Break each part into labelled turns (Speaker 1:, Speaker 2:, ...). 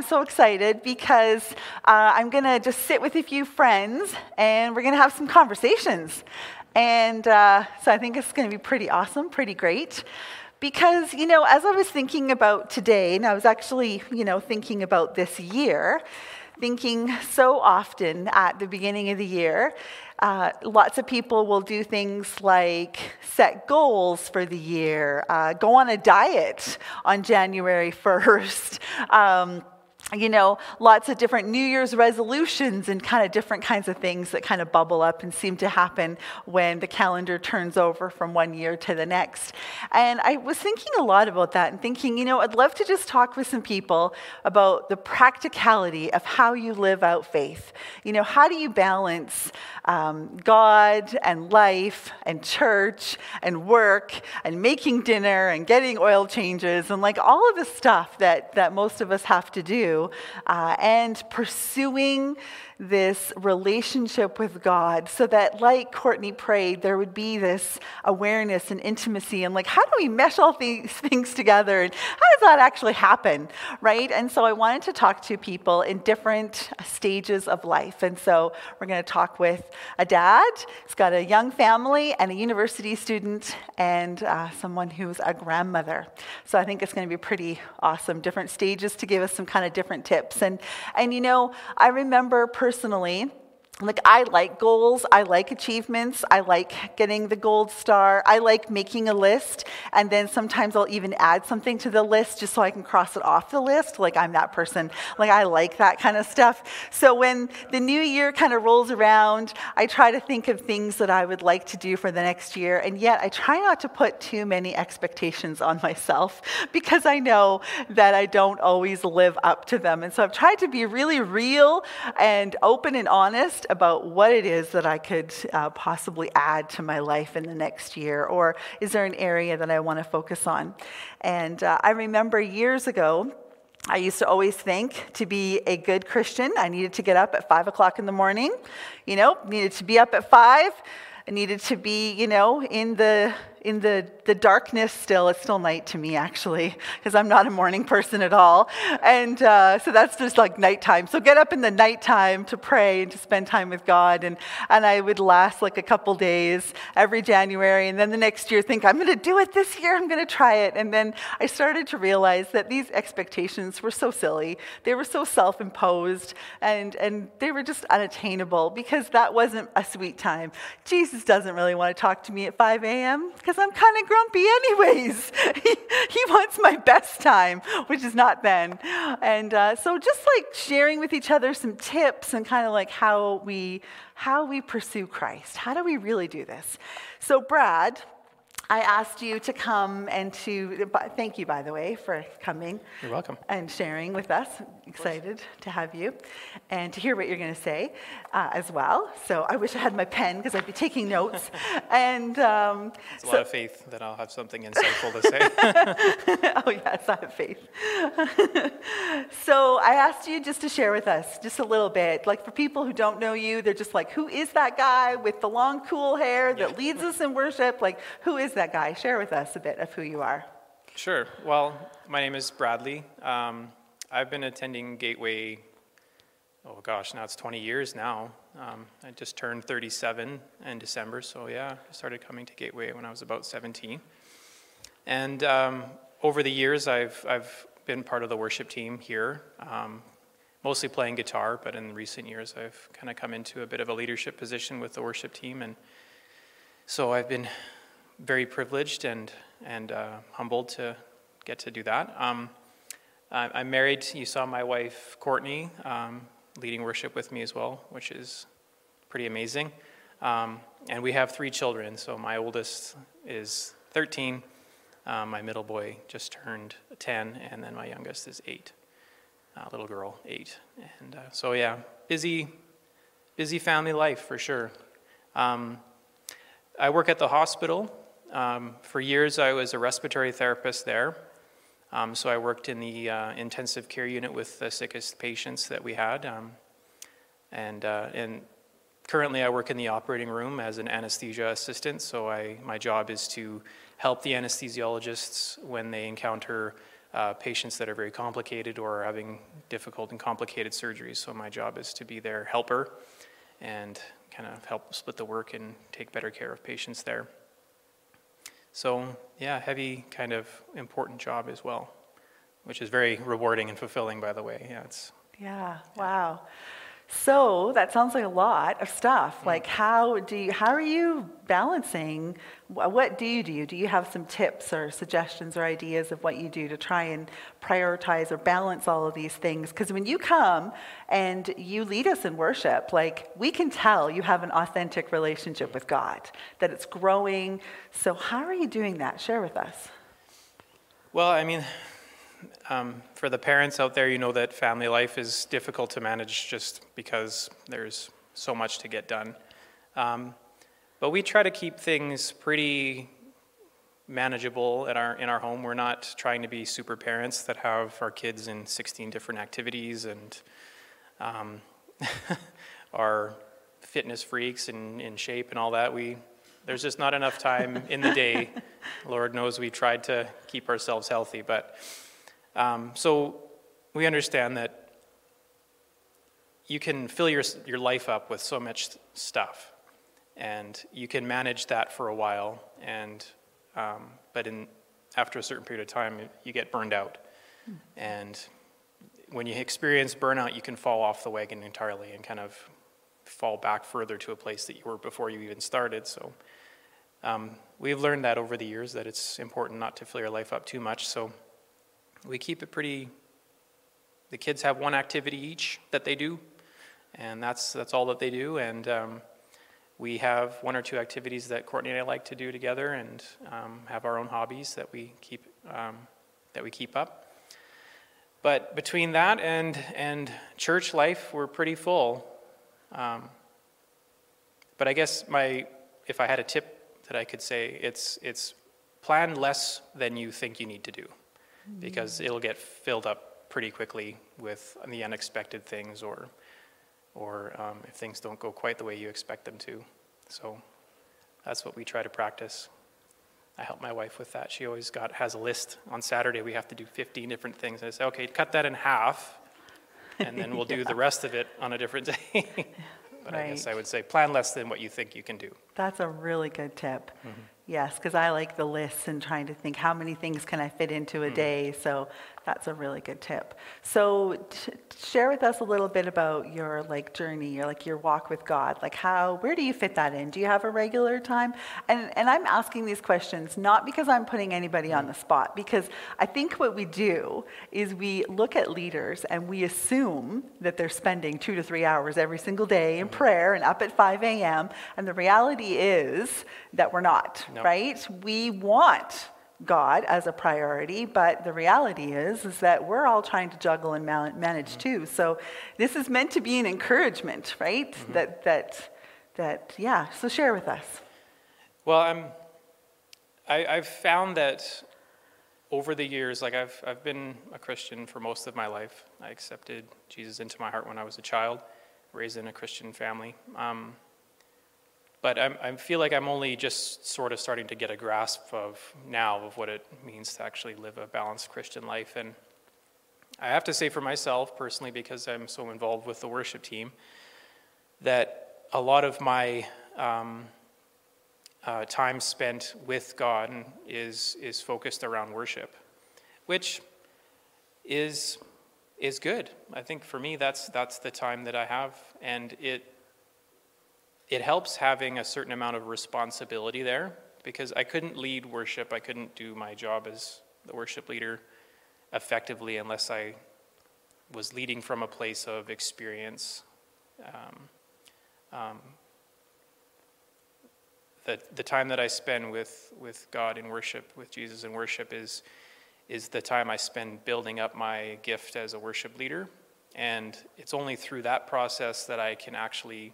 Speaker 1: I'm so excited because uh, I'm going to just sit with a few friends and we're going to have some conversations. And uh, so I think it's going to be pretty awesome, pretty great. Because, you know, as I was thinking about today, and I was actually, you know, thinking about this year, thinking so often at the beginning of the year, uh, lots of people will do things like set goals for the year, uh, go on a diet on January 1st. Um, you know, lots of different New Year's resolutions and kind of different kinds of things that kind of bubble up and seem to happen when the calendar turns over from one year to the next. And I was thinking a lot about that and thinking, you know, I'd love to just talk with some people about the practicality of how you live out faith. You know, how do you balance um, God and life and church and work and making dinner and getting oil changes and like all of the stuff that, that most of us have to do? Uh, and pursuing this relationship with God so that, like Courtney prayed, there would be this awareness and intimacy and, like, how do we mesh all these things together and how does that actually happen, right? And so I wanted to talk to people in different stages of life. And so we're going to talk with a dad who's got a young family and a university student and uh, someone who's a grandmother. So I think it's going to be pretty awesome. Different stages to give us some kind of different tips. And, and you know, I remember personally personally, like I like goals, I like achievements, I like getting the gold star, I like making a list, and then sometimes I'll even add something to the list just so I can cross it off the list. Like I'm that person. Like I like that kind of stuff. So when the new year kind of rolls around, I try to think of things that I would like to do for the next year, and yet I try not to put too many expectations on myself because I know that I don't always live up to them. And so I've tried to be really real and open and honest about what it is that I could uh, possibly add to my life in the next year, or is there an area that I want to focus on? And uh, I remember years ago, I used to always think to be a good Christian, I needed to get up at five o'clock in the morning, you know, needed to be up at five. I needed to be, you know, in the in the, the darkness still. It's still night to me, actually, because I'm not a morning person at all. And uh, so that's just like nighttime. So get up in the nighttime to pray and to spend time with God. And, and I would last like a couple days every January. And then the next year, think, I'm going to do it this year. I'm going to try it. And then I started to realize that these expectations were so silly. They were so self imposed and, and they were just unattainable because that wasn't a sweet time. Jesus doesn't really want to talk to me at 5 a.m because I'm kind of grumpy, anyways. he, he, wants my best time, which is not then. And uh, so, just like sharing with each other some tips and kind of like how we how we pursue Christ. How do we really do this? So, Brad I asked you to come and to, thank you, by the way, for coming.
Speaker 2: You're welcome.
Speaker 1: And sharing with us. Excited to have you and to hear what you're going to say uh, as well. So I wish I had my pen because I'd be taking notes. and
Speaker 2: um, it's a so, lot of faith that I'll have something insightful to say.
Speaker 1: oh, yes, I have faith. so I asked you just to share with us just a little bit. Like for people who don't know you, they're just like, who is that guy with the long, cool hair that yeah. leads us in worship? Like, who is that? That guy. Share with us a bit of who you are.
Speaker 2: Sure. Well, my name is Bradley. Um, I've been attending Gateway, oh gosh, now it's 20 years now. Um, I just turned 37 in December, so yeah, I started coming to Gateway when I was about 17. And um, over the years, I've, I've been part of the worship team here, um, mostly playing guitar, but in recent years, I've kind of come into a bit of a leadership position with the worship team. And so I've been very privileged and, and uh, humbled to get to do that. Um, I'm married. You saw my wife, Courtney, um, leading worship with me as well, which is pretty amazing. Um, and we have three children. So my oldest is 13, um, my middle boy just turned 10, and then my youngest is 8. Uh, little girl, 8. And uh, so, yeah, busy, busy family life for sure. Um, I work at the hospital um, for years, I was a respiratory therapist there. Um, so I worked in the uh, intensive care unit with the sickest patients that we had. Um, and, uh, and currently, I work in the operating room as an anesthesia assistant. So I, my job is to help the anesthesiologists when they encounter uh, patients that are very complicated or are having difficult and complicated surgeries. So my job is to be their helper and kind of help split the work and take better care of patients there. So, yeah, heavy, kind of important job as well, which is very rewarding and fulfilling, by the way. Yeah, it's.
Speaker 1: Yeah, wow. So that sounds like a lot of stuff. Mm. Like how do you, how are you balancing? What do you do? Do you have some tips or suggestions or ideas of what you do to try and prioritize or balance all of these things? Because when you come and you lead us in worship, like we can tell you have an authentic relationship with God, that it's growing. So how are you doing that? Share with us.
Speaker 2: Well, I mean, um, for the parents out there, you know that family life is difficult to manage just because there's so much to get done. Um, but we try to keep things pretty manageable at our, in our home. We're not trying to be super parents that have our kids in 16 different activities and um, are fitness freaks and in shape and all that. We, there's just not enough time in the day. Lord knows we tried to keep ourselves healthy, but um, so we understand that you can fill your, your life up with so much stuff, and you can manage that for a while, and um, but in after a certain period of time, you get burned out, hmm. and when you experience burnout, you can fall off the wagon entirely and kind of fall back further to a place that you were before you even started. So. Um, we've learned that over the years that it's important not to fill your life up too much. So we keep it pretty, the kids have one activity each that they do, and that's, that's all that they do. And um, we have one or two activities that Courtney and I like to do together and um, have our own hobbies that we keep, um, that we keep up. But between that and, and church life, we're pretty full. Um, but I guess my, if I had a tip that I could say, it's, it's plan less than you think you need to do because it'll get filled up pretty quickly with the unexpected things or, or um, if things don't go quite the way you expect them to. So that's what we try to practice. I help my wife with that. She always got has a list on Saturday. We have to do 15 different things. And I say, okay, cut that in half, and then we'll yeah. do the rest of it on a different day. but right. I guess I would say plan less than what you think you can do.
Speaker 1: That's a really good tip. Mm-hmm. Yes, because I like the lists and trying to think how many things can I fit into a mm. day. So that's a really good tip. So t- share with us a little bit about your like journey, your like your walk with God. Like how, where do you fit that in? Do you have a regular time? And and I'm asking these questions not because I'm putting anybody on the spot, because I think what we do is we look at leaders and we assume that they're spending two to three hours every single day in mm-hmm. prayer and up at 5 a.m. And the reality is that we're not, right? We want God as a priority, but the reality is is that we're all trying to juggle and manage mm-hmm. too. So this is meant to be an encouragement, right? Mm-hmm. That that that yeah. So share with us.
Speaker 2: Well, I'm. I, I've found that over the years, like I've I've been a Christian for most of my life. I accepted Jesus into my heart when I was a child, raised in a Christian family. Um, but I'm, i feel like I'm only just sort of starting to get a grasp of now of what it means to actually live a balanced Christian life. And I have to say for myself personally, because I'm so involved with the worship team, that a lot of my um, uh, time spent with God is is focused around worship, which is is good. I think for me that's that's the time that I have, and it it helps having a certain amount of responsibility there because I couldn't lead worship. I couldn't do my job as the worship leader effectively unless I was leading from a place of experience. Um, um, the, the time that I spend with, with God in worship, with Jesus in worship, is, is the time I spend building up my gift as a worship leader. And it's only through that process that I can actually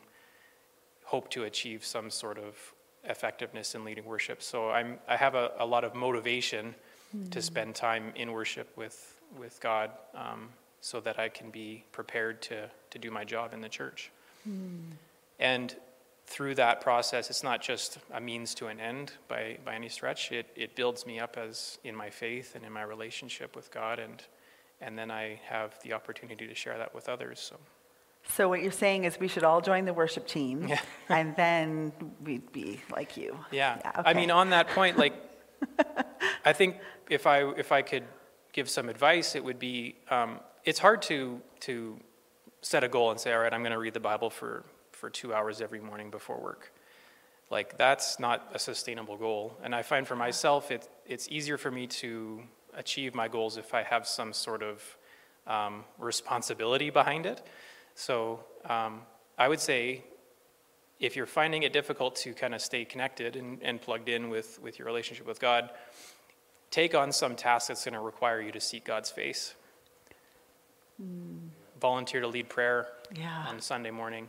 Speaker 2: hope to achieve some sort of effectiveness in leading worship. So I'm, I have a, a lot of motivation mm. to spend time in worship with, with God um, so that I can be prepared to, to do my job in the church. Mm. And through that process, it's not just a means to an end by, by any stretch. It, it builds me up as in my faith and in my relationship with God, and, and then I have the opportunity to share that with others. So.
Speaker 1: So what you're saying is we should all join the worship team,
Speaker 2: Yeah.
Speaker 1: and then we'd be like you.
Speaker 2: Yeah.
Speaker 1: Yeah,
Speaker 2: I mean, on that point, like, I think if I if I could give some advice, it would be um, it's hard to to set a goal and say, all right, I'm going to read the Bible for for two hours every morning before work. Like that's not a sustainable goal. And I find for myself, it, it's easier for me to achieve my goals if I have some sort of um, responsibility behind it. So um, I would say if you're finding it difficult to kind of stay connected and, and plugged in with, with your relationship with God, take on some task that's going to require you to seek God's face. Volunteer to lead prayer
Speaker 1: Yeah.
Speaker 2: on Sunday morning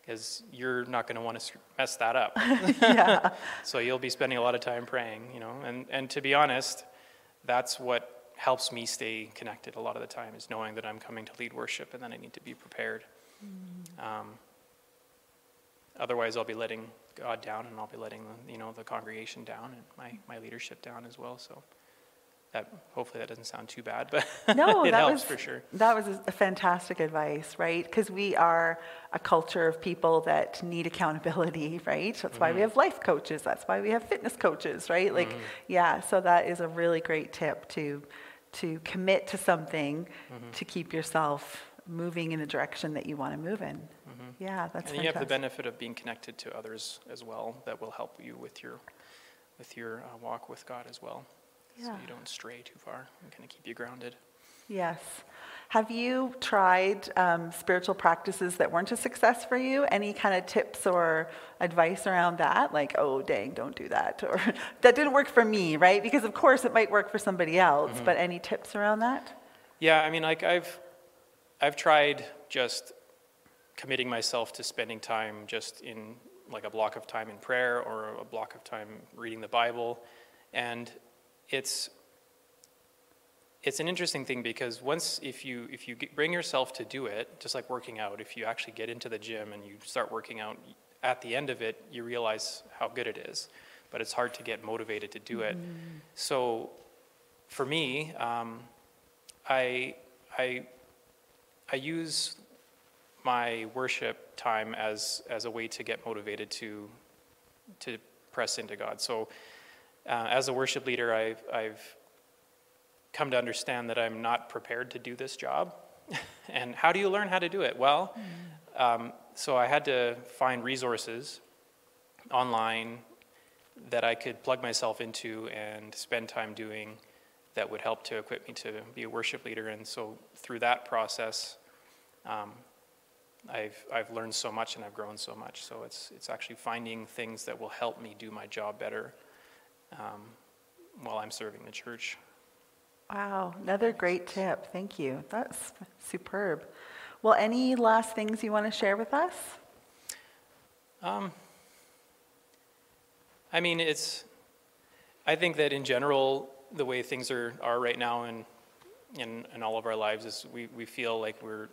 Speaker 2: because you're not going to want to mess that up.
Speaker 1: yeah.
Speaker 2: so you'll be spending a lot of time praying, you know. And, and to be honest, that's what helps me stay connected a lot of the time is knowing that I'm coming to lead worship and then I need to be prepared. Um, otherwise, I'll be letting God down and I'll be letting the, you know the congregation down and my, my leadership down as well. So that hopefully that doesn't sound too bad, but
Speaker 1: No,
Speaker 2: it
Speaker 1: that
Speaker 2: helps
Speaker 1: was
Speaker 2: for sure.
Speaker 1: That was a fantastic advice, right? Because we are a culture of people that need accountability, right? That's why we have life coaches. That's why we have fitness coaches, right? Like, yeah. So that is a really great tip to to commit to something to keep yourself moving in the direction that you want to move in. Yeah, that's
Speaker 2: and you have the benefit of being connected to others as well that will help you with your with your uh, walk with God as well
Speaker 1: Yeah.
Speaker 2: so you don't stray too far and kind of keep you grounded
Speaker 1: Yes. Have you tried um, spiritual practices that weren't a success for you? Any kind of tips or advice around that? Like, oh, dang, don't do that. Or that didn't work for me, right? Because, of course, it might work for somebody else, but any tips around that?
Speaker 2: yeah i mean like i've i've tried just committing myself to spending time just in like a block of time in prayer or a block of time reading the bible and it's it's an interesting thing because once if you if you bring yourself to do it just like working out if you actually get into the gym and you start working out at the end of it you realize how good it is but it's hard to get motivated to do it so for me um, I, I, I use my worship time as, as a way to get motivated to, to press into God. So, uh, as a worship leader, I've, I've come to understand that I'm not prepared to do this job. and how do you learn how to do it? Well, um, so I had to find resources online that I could plug myself into and spend time doing that would help to equip me to be a worship leader. And so through that process, um, I've, I've learned so much and I've grown so much. So it's, it's actually finding things that will help me do my job better um, while I'm serving the church.
Speaker 1: Wow, another great tip. Thank you. That's superb. Well, any last things you want to share with us?
Speaker 2: Um, I mean, it's, I think that in general, the way things are, are right now in, in, in all of our lives is we, we feel like we're,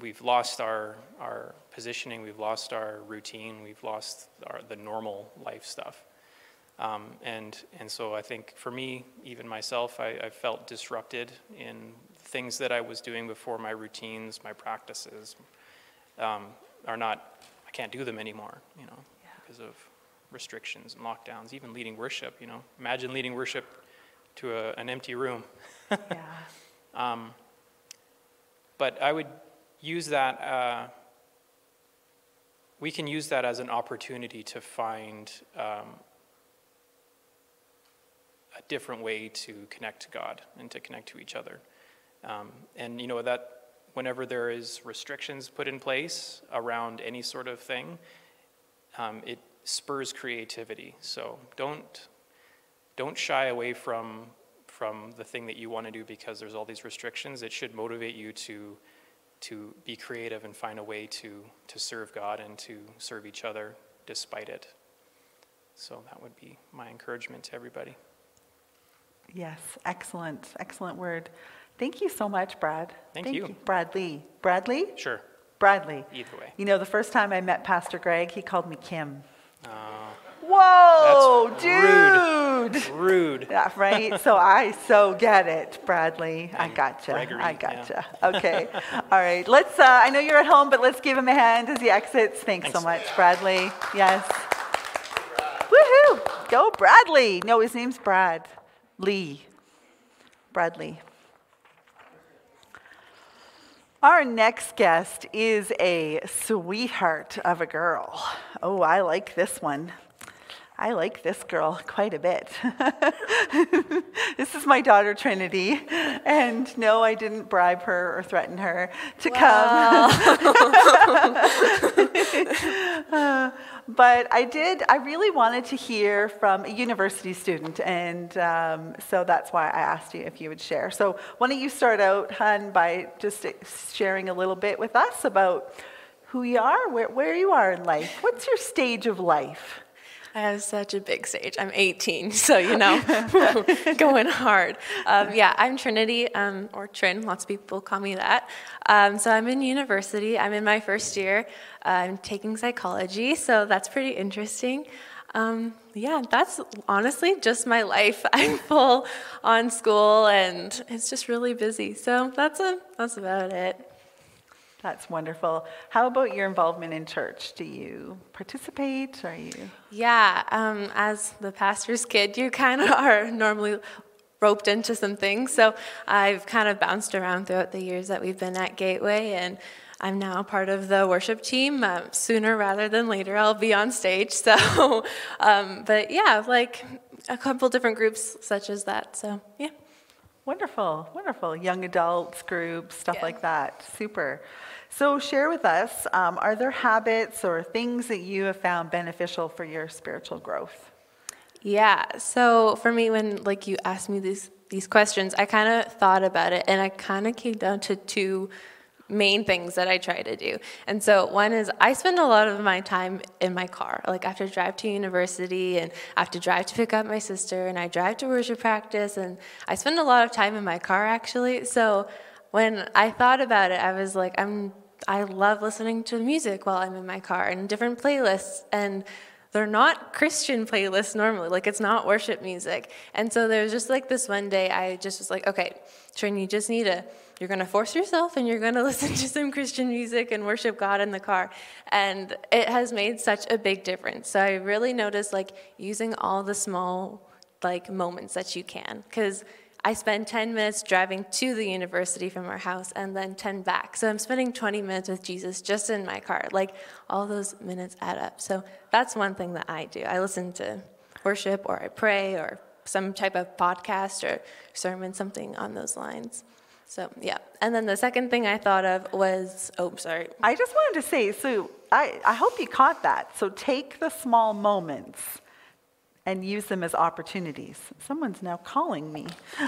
Speaker 2: we've lost our, our positioning, we've lost our routine, we've lost our, the normal life stuff. Um, and, and so I think for me, even myself, I, I felt disrupted in things that I was doing before my routines, my practices um, are not, I can't do them anymore, you know, because of restrictions and lockdowns, even leading worship, you know. Imagine leading worship to a, an empty room.
Speaker 1: yeah.
Speaker 2: Um, but I would use that, uh, we can use that as an opportunity to find um, a different way to connect to God and to connect to each other. Um, and you know that whenever there is restrictions put in place around any sort of thing, um, it spurs creativity. So don't don't shy away from from the thing that you want to do because there's all these restrictions. It should motivate you to to be creative and find a way to to serve God and to serve each other despite it. So that would be my encouragement to everybody.
Speaker 1: Yes, excellent, excellent word. Thank you so much, Brad.
Speaker 2: Thank you.
Speaker 1: Bradley. Bradley?
Speaker 2: Sure.
Speaker 1: Bradley.
Speaker 2: Either way.
Speaker 1: You know, the first time I met Pastor Greg, he called me Kim.
Speaker 2: Uh,
Speaker 1: Whoa, dude!
Speaker 2: rude. rude.
Speaker 1: Yeah, right? So I so get it, Bradley. I gotcha.
Speaker 2: Gregory,
Speaker 1: I
Speaker 2: yeah.
Speaker 1: gotcha. Okay. All right. Let's, uh, I know you're at home, but let's give him a hand as he exits. Thanks, so much, Bradley. Yes. Woohoo! Go, Bradley. No, his name's Brad. Lee. Bradley. Our next guest is a sweetheart of a girl. Oh, I like this one. I like this girl quite a bit. this is my daughter Trinity, and no, I didn't bribe her or threaten her to come. Uh, but I did, I really wanted to hear from a university student, and um, so that's why I asked you if you would share. So, why don't you start out, Hun, by just sharing a little bit with us about who you are, where, where you are in life? What's your stage of life?
Speaker 3: I have such a big stage. I'm 18, so you know, going hard. Um, yeah, I'm Trinity, um, or Trin. Lots of people call me that. Um, so I'm in university. I'm in my first year. I'm taking psychology, so that's pretty interesting. Um, yeah, that's honestly just my life. I'm full on school, and it's just really busy. So that's a that's about it.
Speaker 1: That's wonderful. How about your involvement in church? Do you participate? Are you?
Speaker 3: Yeah, um, as the pastor's kid, you kind of are normally roped into some things. So I've kind of bounced around throughout the years that we've been at Gateway, and I'm now part of the worship team. Um, sooner rather than later, I'll be on stage. So, um, but yeah, like a couple different groups such as that. So yeah.
Speaker 1: Wonderful, wonderful. Young adults groups, stuff
Speaker 3: Yeah.
Speaker 1: like that. Super. So, share with us um, are there habits or things that you have found beneficial for your spiritual growth?
Speaker 3: Yeah. So for me, when like you asked me these these questions, I kind of thought about it, and I kind of came down to two main things that I try to do. And so one is I spend a lot of my time in my car. Like I have to drive to university, and I have to drive to pick up my sister, and I drive to worship practice, and I spend a lot of time in my car actually. So when I thought about it, I was like, I'm I love listening to music while I'm in my car and different playlists and they're not Christian playlists normally. Like it's not worship music. And so there was just like this one day I just was like, okay, Trin, you just need to you're gonna force yourself and you're gonna listen to some Christian music and worship God in the car. And it has made such a big difference. So I really noticed like using all the small like moments that you can. Because I spend 10 minutes driving to the university from our house and then 10 back. So I'm spending 20 minutes with Jesus just in my car. Like all those minutes add up. So that's one thing that I do. I listen to worship or I pray or some type of podcast or sermon, something on those lines. So yeah. And then the second thing I thought of was, oh, sorry.
Speaker 1: I just wanted to say, so I, I hope you caught that. So, take the small moments and use them as opportunities. Someone's now calling me.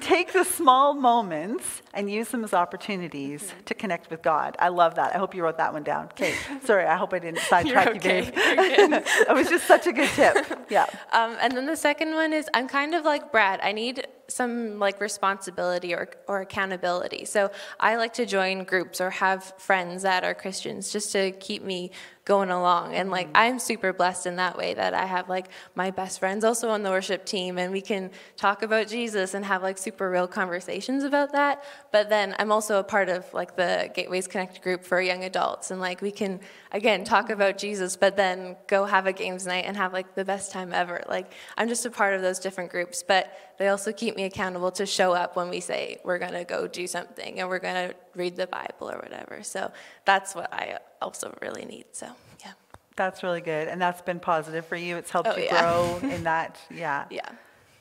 Speaker 1: Take the small moments and use them as opportunities to connect with God. I love that. I hope you wrote that one down. Okay, sorry, I hope I didn't sidetrack you,
Speaker 3: okay.
Speaker 1: babe.
Speaker 3: You're good.
Speaker 1: it was just such a good tip. Yeah.
Speaker 3: Um, and then the second one is I'm kind of like Brad. I need some like responsibility or, or accountability. So I like to join groups or have friends that are Christians just to keep me going along. And like mm. I'm super blessed in that way that I have like my best friends also on the worship team and we can talk about Jesus and have like super real conversations about that. But then I'm also a part of like the Gateways Connect group for young adults and like we can again talk about Jesus but then go have a games night and have like the best time ever. Like I'm just a part of those different groups, but they also keep me accountable to show up when we say we're going to go do something and we're going to read the Bible or whatever. So that's what I also really need. So, yeah.
Speaker 1: That's really good. And that's been positive for you. It's helped
Speaker 3: Oh,
Speaker 1: you
Speaker 3: yeah.
Speaker 1: grow in that. Yeah.
Speaker 3: Yeah.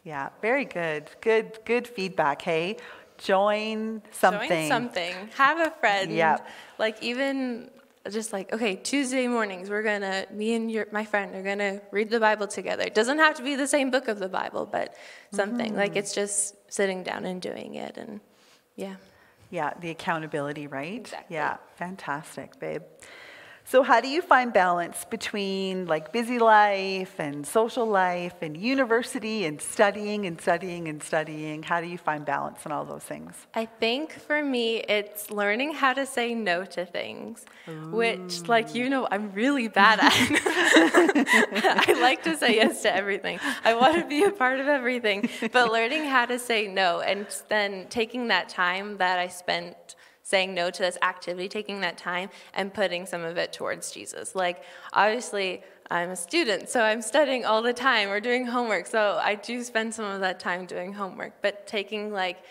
Speaker 1: Yeah. Very good. Good, good feedback. Hey, join something.
Speaker 3: Join something. Have a friend.
Speaker 1: Yeah.
Speaker 3: Like even just like okay, Tuesday mornings we're gonna me and your my friend are gonna read the Bible together. It doesn't have to be the same book of the Bible, but something
Speaker 1: Mm-hmm.
Speaker 3: like it's just sitting down and doing it, and yeah.
Speaker 1: Yeah, the accountability, right?
Speaker 3: Exactly.
Speaker 1: Yeah, fantastic, babe. So, how do you find balance between like busy life and social life and university and studying and studying and studying? How do you find balance in all those things?
Speaker 3: I think for me, it's learning how to say no to things, which, like you know, I'm really bad at. I like to say yes to everything. I want to be a part of everything, but learning how to say no and then taking that time that I spent saying no to this activity, taking that time and putting some of it towards Jesus. Like, obviously, I'm a student, so I'm studying all the time or doing homework. So I do spend some of that time doing homework, but taking like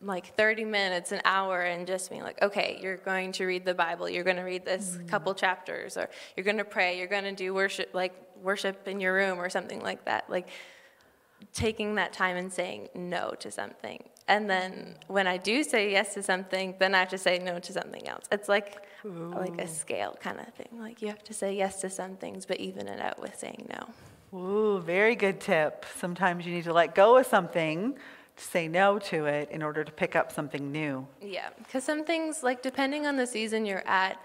Speaker 3: like 30 minutes, an hour, and just being like, okay, you're going to read the Bible, you're going to read this mm. couple chapters, or you're going to pray, you're going to do worship, like worship in your room or something like that. Like taking that time and saying no to something. And then when I do say yes to something, then I have to say no to something else. It's like Ooh. like a scale kind of thing. Like you have to say yes to some things, but even it out with saying no.
Speaker 1: Ooh, very good tip. Sometimes you need to let go of something to say no to it in order to pick up something new.
Speaker 3: Yeah, because some things, like depending on the season you're at,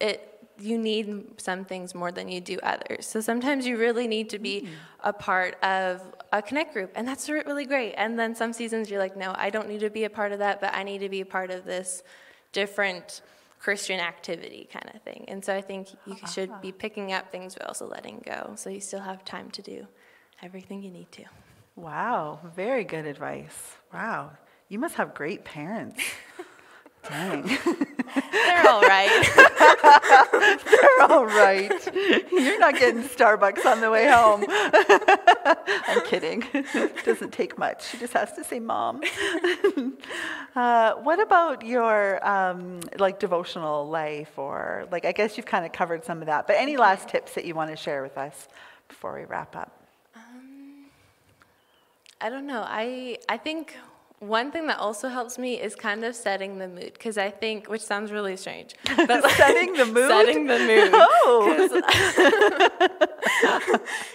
Speaker 3: it you need some things more than you do others. So sometimes you really need to be mm. a part of a connect group, and that's really great. And then some seasons you're like, no, I don't need to be a part of that, but I need to be a part of this different Christian activity kind of thing. And so I think you uh-huh. should be picking up things, but also letting go, so you still have time to do everything you need to.
Speaker 1: Wow, very good advice. Wow, you must have great parents. Dang.
Speaker 3: They're all right.
Speaker 1: They're all right. You're not getting Starbucks on the way home. I'm kidding. It doesn't take much. She just has to say mom. Uh, what about your um, like devotional life or like I guess you've kind of covered some of that, but any last tips that you want to share with us before we wrap up? Um,
Speaker 3: I don't know. I I think one thing that also helps me is kind of setting the mood because I think, which sounds really strange,
Speaker 1: but like, setting the mood.
Speaker 3: Setting the mood. Oh.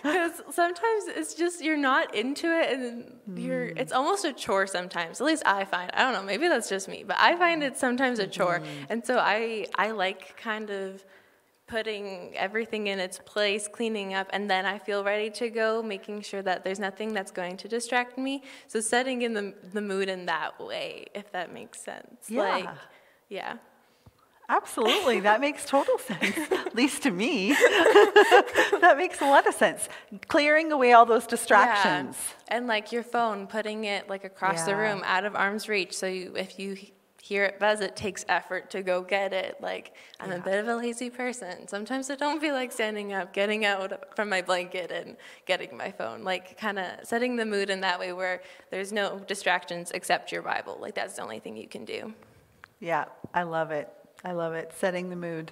Speaker 3: Because sometimes it's just you're not into it, and you're. Mm. It's almost a chore sometimes. At least I find. I don't know. Maybe that's just me, but I find it sometimes a chore, mm. and so I I like kind of putting everything in its place, cleaning up, and then I feel ready to go, making sure that there's nothing that's going to distract me. So setting in the, the mood in that way, if that makes sense.
Speaker 1: Yeah.
Speaker 3: Like, yeah.
Speaker 1: Absolutely, that makes total sense, at least to me. that makes a lot of sense. Clearing away all those distractions.
Speaker 3: Yeah. And like your phone, putting it like across yeah. the room, out of arm's reach. So you, if you hear at Buzz, it takes effort to go get it. Like, I'm yeah. a bit of a lazy person. Sometimes I don't feel like standing up, getting out from my blanket, and getting my phone. Like, kind of setting the mood in that way where there's no distractions except your Bible. Like, that's the only thing you can do.
Speaker 1: Yeah, I love it. I love it. Setting the mood.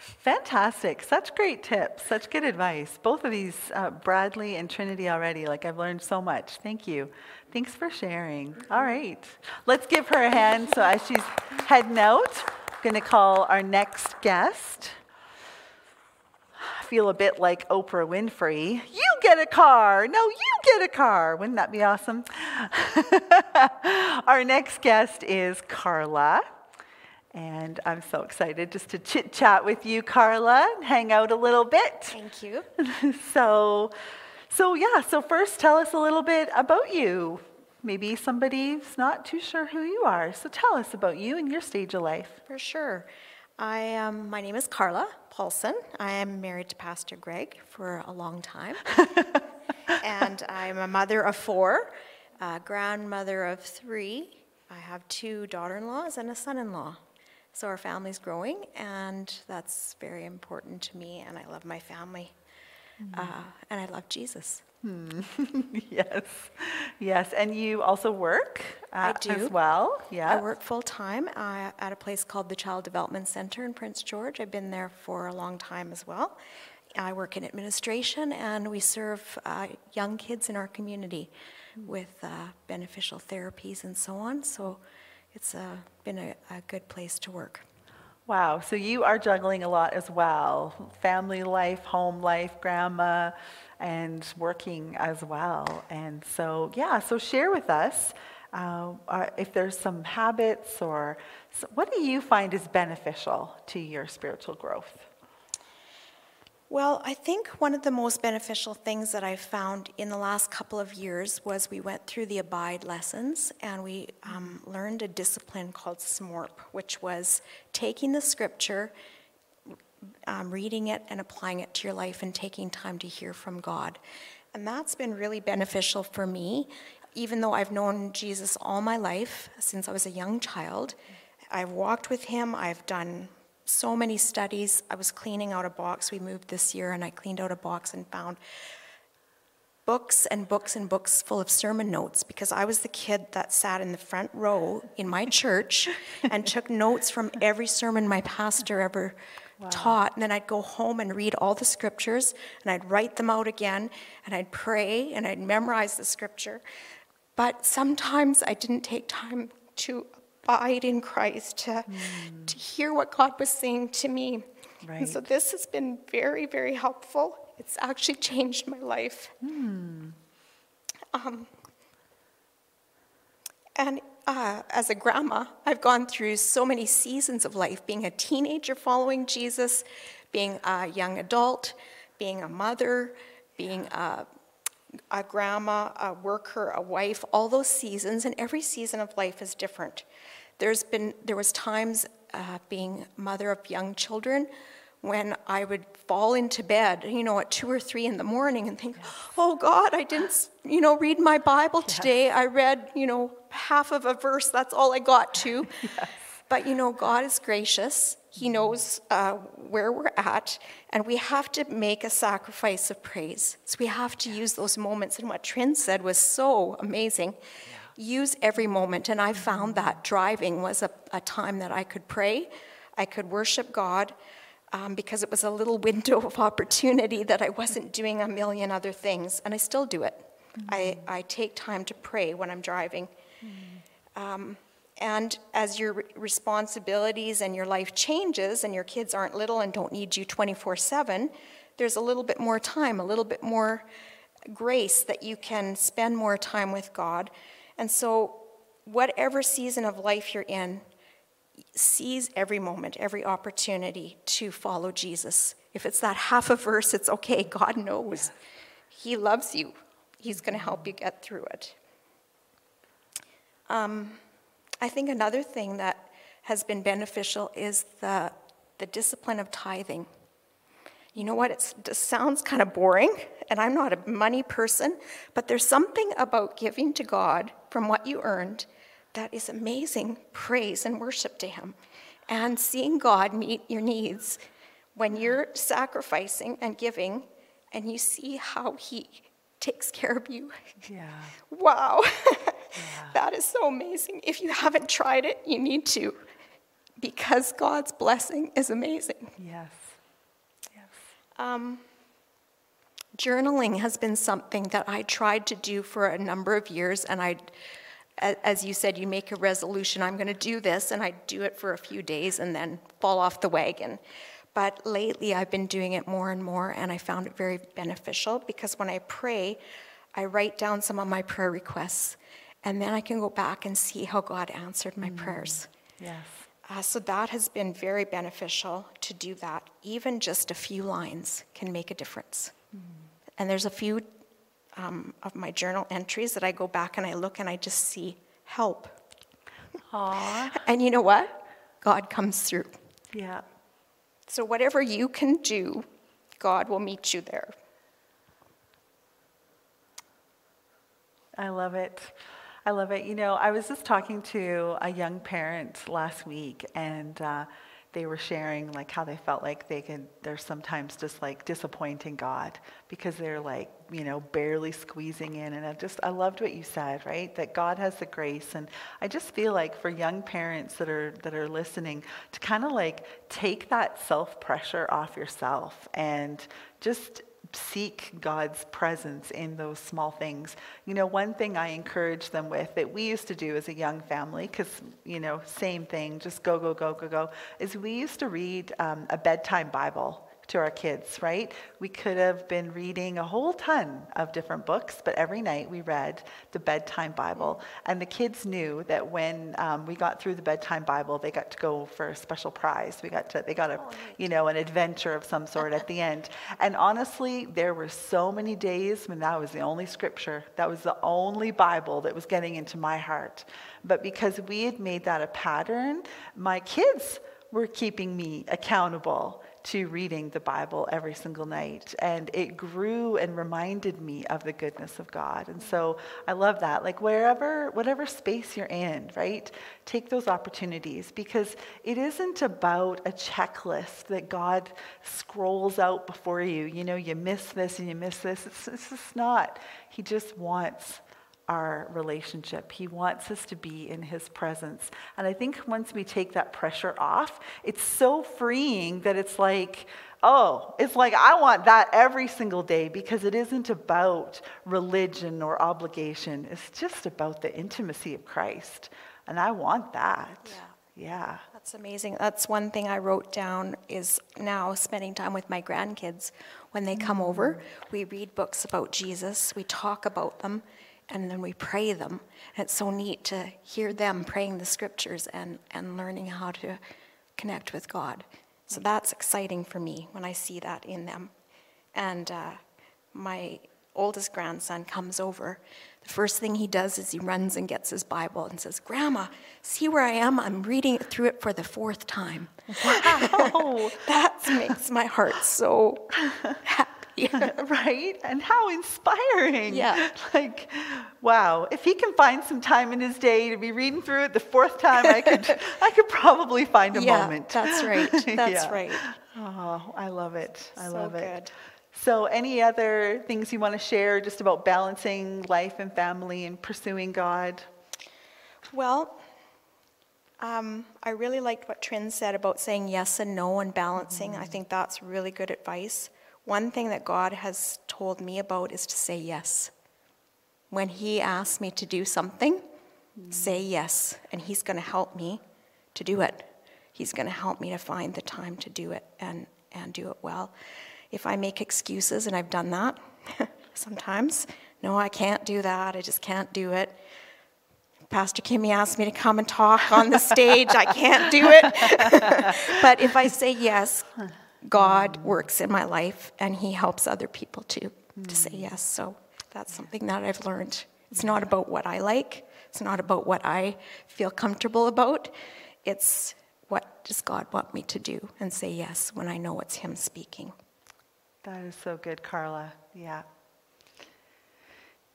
Speaker 1: Fantastic. Such great tips. Such good advice. Both of these, uh, Bradley and Trinity already. Like, I've learned so much. Thank you. Thanks for sharing. All right. Let's give her a hand. So, as she's heading out, I'm going to call our next guest. I feel a bit like Oprah Winfrey. You get a car. No, you get a car. Wouldn't that be awesome? our next guest is Carla. And I'm so excited just to chit chat with you, Carla, and hang out a little bit.
Speaker 4: Thank you.
Speaker 1: so, so yeah, so first tell us a little bit about you. Maybe somebody's not too sure who you are. So tell us about you and your stage of life.
Speaker 4: For sure. I um, my name is Carla Paulson. I am married to Pastor Greg for a long time. and I'm a mother of four, a grandmother of three. I have two daughter in laws and a son in law. So our family's growing, and that's very important to me, and I love my family. Mm. Uh, and I love Jesus.
Speaker 1: Hmm. yes, yes, and you also work uh,
Speaker 4: I do.
Speaker 1: as well. Yeah,
Speaker 4: I work full time uh, at a place called the Child Development Center in Prince George. I've been there for a long time as well. I work in administration, and we serve uh, young kids in our community mm. with uh, beneficial therapies and so on. So it's uh, been a, a good place to work.
Speaker 1: Wow, so you are juggling a lot as well family life, home life, grandma, and working as well. And so, yeah, so share with us uh, if there's some habits or so what do you find is beneficial to your spiritual growth?
Speaker 4: Well, I think one of the most beneficial things that I've found in the last couple of years was we went through the Abide lessons and we um, learned a discipline called SMORP, which was taking the scripture, um, reading it, and applying it to your life and taking time to hear from God. And that's been really beneficial for me, even though I've known Jesus all my life since I was a young child. I've walked with him, I've done so many studies. I was cleaning out a box. We moved this year, and I cleaned out a box and found books and books and books full of sermon notes because I was the kid that sat in the front row in my church and took notes from every sermon my pastor ever wow. taught. And then I'd go home and read all the scriptures and I'd write them out again and I'd pray and I'd memorize the scripture. But sometimes I didn't take time to abide in Christ, to, mm. to hear what God was saying to me. Right. And so this has been very, very helpful. It's actually changed my life. Mm. Um, and uh, as a grandma, I've gone through so many seasons of life being a teenager following Jesus, being a young adult, being a mother, being a, a grandma, a worker, a wife, all those seasons, and every season of life is different. There's been, there was times uh, being mother of young children when I would fall into bed, you know, at two or three in the morning and think, oh God, I didn't, you know, read my Bible today. I read, you know, half of a verse. That's all I got to. yes. But, you know, God is gracious. He knows uh, where we're at, and we have to make a sacrifice of praise. So we have to use those moments. And what Trin said was so amazing. Use every moment. And I found that driving was a, a time that I could pray, I could worship God, um, because it was a little window of opportunity that I wasn't doing a million other things. And I still do it. Mm-hmm. I, I take time to pray when I'm driving. Mm-hmm. Um, and as your responsibilities and your life changes, and your kids aren't little and don't need you 24 7, there's a little bit more time, a little bit more grace that you can spend more time with God. And so, whatever season of life you're in, seize every moment, every opportunity to follow Jesus. If it's that half a verse, it's okay. God knows. He loves you, He's going to help you get through it. Um, I think another thing that has been beneficial is the, the discipline of tithing. You know what? It's, it sounds kind of boring, and I'm not a money person, but there's something about giving to God from what you earned that is amazing praise and worship to Him. And seeing God meet your needs when you're sacrificing and giving, and you see how He takes care of you. Yeah. Wow. Yeah. that is so amazing. If you haven't tried it, you need to, because God's blessing is amazing.
Speaker 1: Yes. Yes.
Speaker 4: Um, journaling has been something that I tried to do for a number of years, and I, as you said, you make a resolution, I'm going to do this, and I do it for a few days and then fall off the wagon. But lately, I've been doing it more and more, and I found it very beneficial because when I pray, I write down some of my prayer requests, and then I can go back and see how God answered my mm. prayers.
Speaker 1: Yes.
Speaker 4: Uh, so that has been very beneficial to do that. Even just a few lines can make a difference. Mm. And there's a few um, of my journal entries that I go back and I look and I just see help.
Speaker 1: Aww.
Speaker 4: And you know what? God comes through.
Speaker 1: Yeah.
Speaker 4: So whatever you can do, God will meet you there.
Speaker 1: I love it. I love it. You know, I was just talking to a young parent last week, and uh, they were sharing like how they felt like they could they're sometimes just like disappointing god because they're like you know barely squeezing in. And i just i loved what you said right? That god has the grace. And i just feel like for young parents that are that are listening to kind of like take that self pressure off yourself and just seek God's presence in those small things. You know, one thing I encourage them with that we used to do as a young family, because, you know, same thing, just go, go, go, go, go, is we used to read um, a bedtime Bible to our kids, right? We could have been reading a whole ton of different books, but every night we read the bedtime Bible. And the kids knew that when um, we got through the bedtime Bible, they got to go for a special prize. We got to, they got a, you know, an adventure of some sort at the end. And honestly, there were so many days when that was the only scripture, that was the only Bible that was getting into my heart. But because we had made that a pattern, my kids were keeping me accountable to reading the Bible every single night. And it grew and reminded me of the goodness of God. And so I love that. Like wherever, whatever space you're in, right? Take those opportunities because it isn't about a checklist that God scrolls out before you. You know, you miss this and you miss this. It's, it's just not. He just wants our relationship. He wants us to be in His presence. And I think once we take that pressure off, it's so freeing that it's like, oh, it's like I want that every single day because it isn't about religion or obligation. It's just about the intimacy of Christ. And I want that. Yeah. yeah.
Speaker 4: That's amazing. That's one thing I wrote down is now spending time with my grandkids. When they come over, mm-hmm. we read books about Jesus, we talk about them, and then we pray them. And it's so neat to hear them praying the scriptures and, and learning how to connect with God. So that's exciting for me when I see that in them. And uh, my oldest grandson comes over. The first thing he does is he runs and gets his Bible and says, Grandma, see where I am? I'm reading through it for the fourth time. Wow. that makes my heart so happy
Speaker 1: yeah. right? And how inspiring.
Speaker 4: Yeah.
Speaker 1: Like, wow. If he can find some time in his day to be reading through it the fourth time, I could I could probably find a
Speaker 4: yeah,
Speaker 1: moment.
Speaker 4: That's right. That's yeah. right.
Speaker 1: Oh, I love it. I
Speaker 4: so
Speaker 1: love it.
Speaker 4: Good.
Speaker 1: So, any other things you want to share just about balancing life and family and pursuing God?
Speaker 4: Well, um, I really liked what Trin said about saying yes and no and balancing. Mm-hmm. I think that's really good advice. One thing that God has told me about is to say yes. When He asks me to do something, mm. say yes, and He's going to help me to do it. He's going to help me to find the time to do it and, and do it well. If I make excuses, and I've done that sometimes, no, I can't do that, I just can't do it. Pastor Kimmy asked me to come and talk on the stage. I can't do it. but if I say yes, God works in my life and He helps other people too to say mm. yes. So that's something that I've learned. It's not about what I like, it's not about what I feel comfortable about. It's what does God want me to do and say yes when I know it's Him speaking.
Speaker 1: That is so good, Carla. Yeah.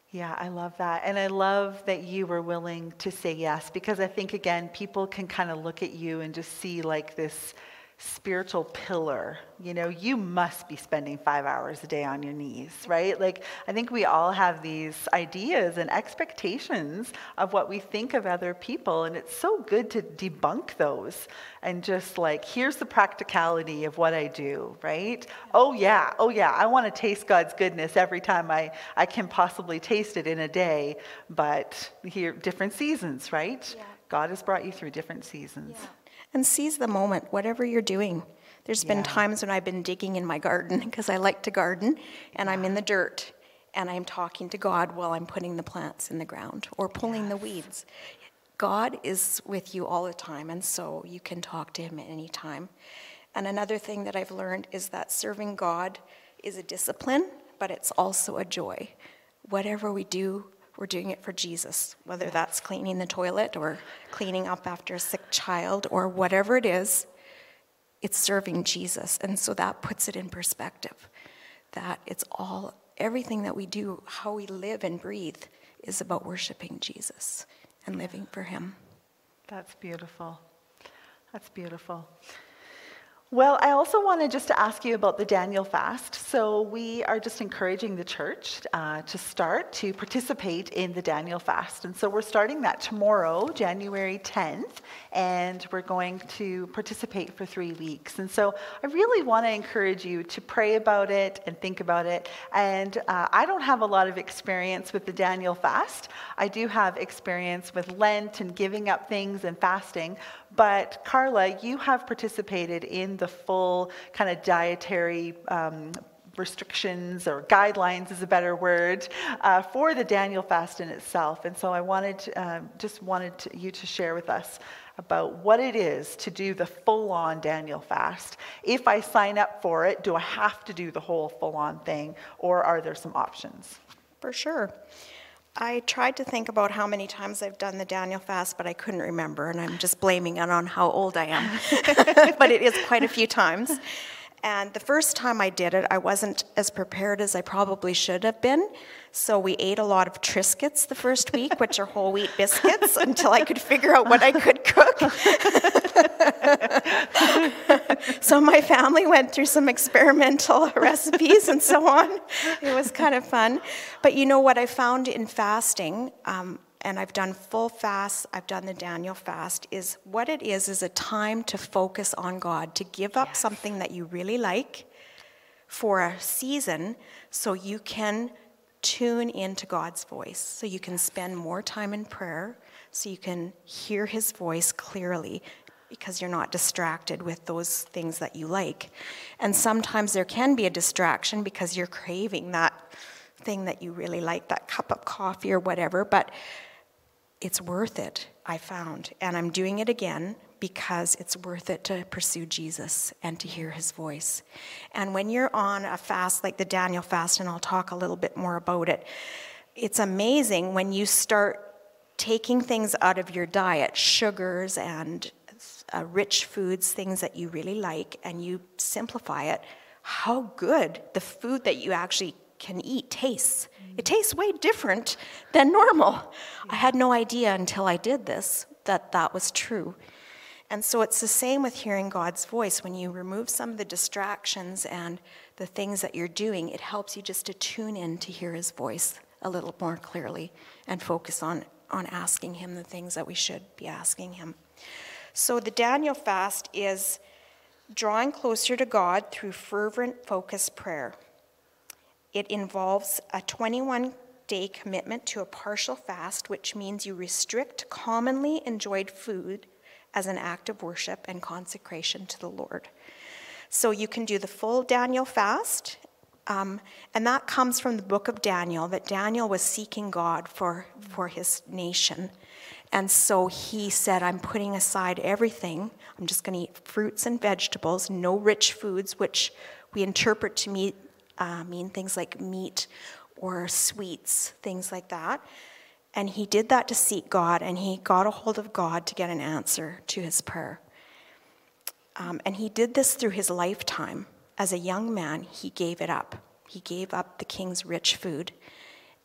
Speaker 1: Yeah, I love that. And I love that you were willing to say yes because I think, again, people can kind of look at you and just see like this spiritual pillar. You know, you must be spending five hours a day on your knees, right? Like, I think we all have these ideas and expectations of what we think of other people, and it's so good to debunk those and just like, here's the practicality of what I do, right? Oh, yeah, oh, yeah, I want to taste God's goodness every time I, I can possibly taste it in a day, but here, different seasons, right? Yeah. God has brought you through different seasons.
Speaker 4: Yeah and seize the moment, whatever you're doing. There's been times when I've been digging in my garden because I like to garden, and I'm in the dirt and I'm talking to God while I'm putting the plants in the ground or pulling yes. the weeds. God is with you all the time, and so you can talk to Him at any time. And another thing that I've learned is that serving God is a discipline, but it's also a joy. Whatever we do, we're doing it for Jesus, whether that's cleaning the toilet or cleaning up after a sick child or whatever it is, it's serving Jesus. And so that puts it in perspective that it's all, everything that we do, how we live and breathe, is about worshiping Jesus and living for Him.
Speaker 1: That's beautiful. That's beautiful. Well, I also wanted just to ask you about the Daniel fast. So, we are just encouraging the church uh, to start to participate in the Daniel fast. And so, we're starting that tomorrow, January 10th, and we're going to participate for three weeks. And so, I really want to encourage you to pray about it and think about it. And uh, I don't have a lot of experience with the Daniel fast, I do have experience with Lent and giving up things and fasting. But, Carla, you have participated in the full kind of dietary um, restrictions or guidelines is a better word uh, for the Daniel fast in itself. And so I wanted, um, just wanted to, you to share with us about what it is to do the full on Daniel fast. If I sign up for it, do I have to do the whole full on thing or are there some options?
Speaker 4: For sure. I tried to think about how many times I've done the Daniel fast, but I couldn't remember, and I'm just blaming it on how old I am. but it is quite a few times. And the first time I did it, I wasn't as prepared as I probably should have been. So we ate a lot of Triscuits the first week, which are whole wheat biscuits, until I could figure out what I could cook. so my family went through some experimental recipes and so on. It was kind of fun. But you know what I found in fasting? Um, and I've done full fasts, I've done the Daniel fast, is what it is is a time to focus on God, to give up yes. something that you really like for a season so you can tune into God's voice, so you can spend more time in prayer, so you can hear his voice clearly because you're not distracted with those things that you like. And sometimes there can be a distraction because you're craving that thing that you really like, that cup of coffee or whatever, but it's worth it, I found. And I'm doing it again because it's worth it to pursue Jesus and to hear his voice. And when you're on a fast like the Daniel fast, and I'll talk a little bit more about it, it's amazing when you start taking things out of your diet, sugars and uh, rich foods, things that you really like, and you simplify it, how good the food that you actually can eat tastes. It tastes way different than normal. I had no idea until I did this that that was true. And so it's the same with hearing God's voice. When you remove some of the distractions and the things that you're doing, it helps you just to tune in to hear His voice a little more clearly and focus on, on asking Him the things that we should be asking Him. So the Daniel fast is drawing closer to God through fervent, focused prayer. It involves a 21 day commitment to a partial fast, which means you restrict commonly enjoyed food as an act of worship and consecration to the Lord. So you can do the full Daniel fast, um, and that comes from the book of Daniel, that Daniel was seeking God for, for his nation. And so he said, I'm putting aside everything. I'm just going to eat fruits and vegetables, no rich foods, which we interpret to me, uh, mean things like meat or sweets, things like that. And he did that to seek God, and he got a hold of God to get an answer to his prayer. Um, and he did this through his lifetime. As a young man, he gave it up. He gave up the king's rich food,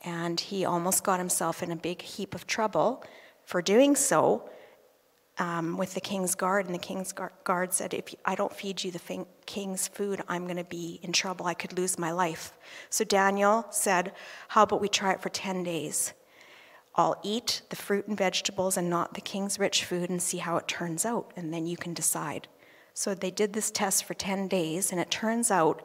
Speaker 4: and he almost got himself in a big heap of trouble for doing so um, with the king's guard, and the king's guard said, If I don't feed you the king's food, I'm going to be in trouble. I could lose my life. So Daniel said, How about we try it for 10 days? I'll eat the fruit and vegetables and not the king's rich food and see how it turns out, and then you can decide. So they did this test for 10 days, and it turns out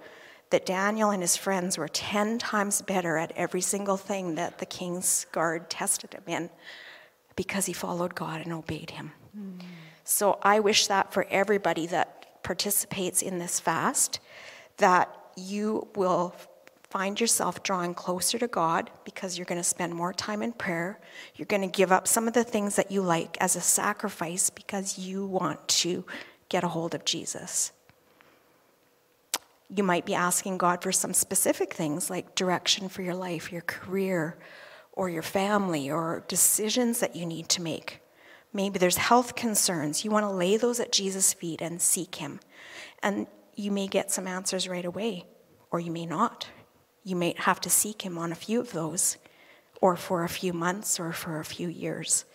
Speaker 4: that Daniel and his friends were 10 times better at every single thing that the king's guard tested him in because he followed God and obeyed him. So I wish that for everybody that participates in this fast, that you will find yourself drawing closer to God because you're going to spend more time in prayer. You're going to give up some of the things that you like as a sacrifice because you want to get a hold of Jesus. You might be asking God for some specific things like direction for your life, your career, or your family, or decisions that you need to make. Maybe there's health concerns. You want to lay those at Jesus' feet and seek Him. And you may get some answers right away, or you may not. You may have to seek Him on a few of those, or for a few months, or for a few years.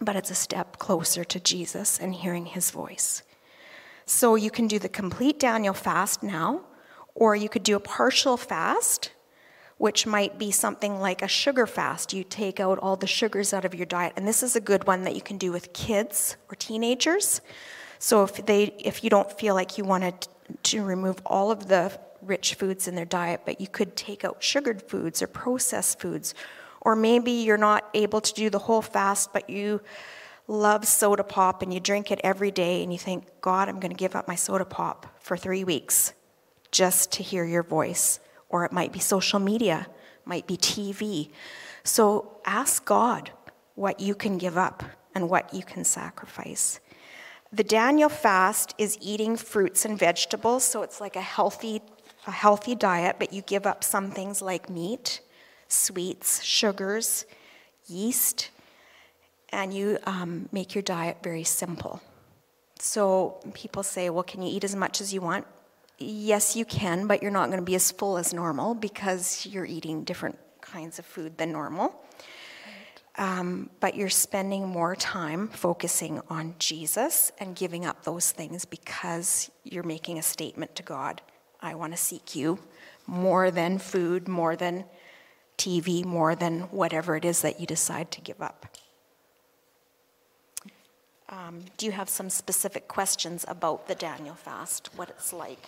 Speaker 4: But it's a step closer to Jesus and hearing His voice. So you can do the complete Daniel fast now, or you could do a partial fast which might be something like a sugar fast. You take out all the sugars out of your diet. And this is a good one that you can do with kids or teenagers. So if they if you don't feel like you want to remove all of the rich foods in their diet, but you could take out sugared foods or processed foods. Or maybe you're not able to do the whole fast, but you love soda pop and you drink it every day and you think, God, I'm going to give up my soda pop for three weeks just to hear your voice. Or it might be social media, might be TV. So ask God what you can give up and what you can sacrifice. The Daniel fast is eating fruits and vegetables, so it's like a healthy, a healthy diet, but you give up some things like meat, sweets, sugars, yeast, and you um, make your diet very simple. So people say, well, can you eat as much as you want? Yes, you can, but you're not going to be as full as normal because you're eating different kinds of food than normal. Um, but you're spending more time focusing on Jesus and giving up those things because you're making a statement to God I want to seek you more than food, more than TV, more than whatever it is that you decide to give up. Um, do you have some specific questions about the Daniel fast, what it's like?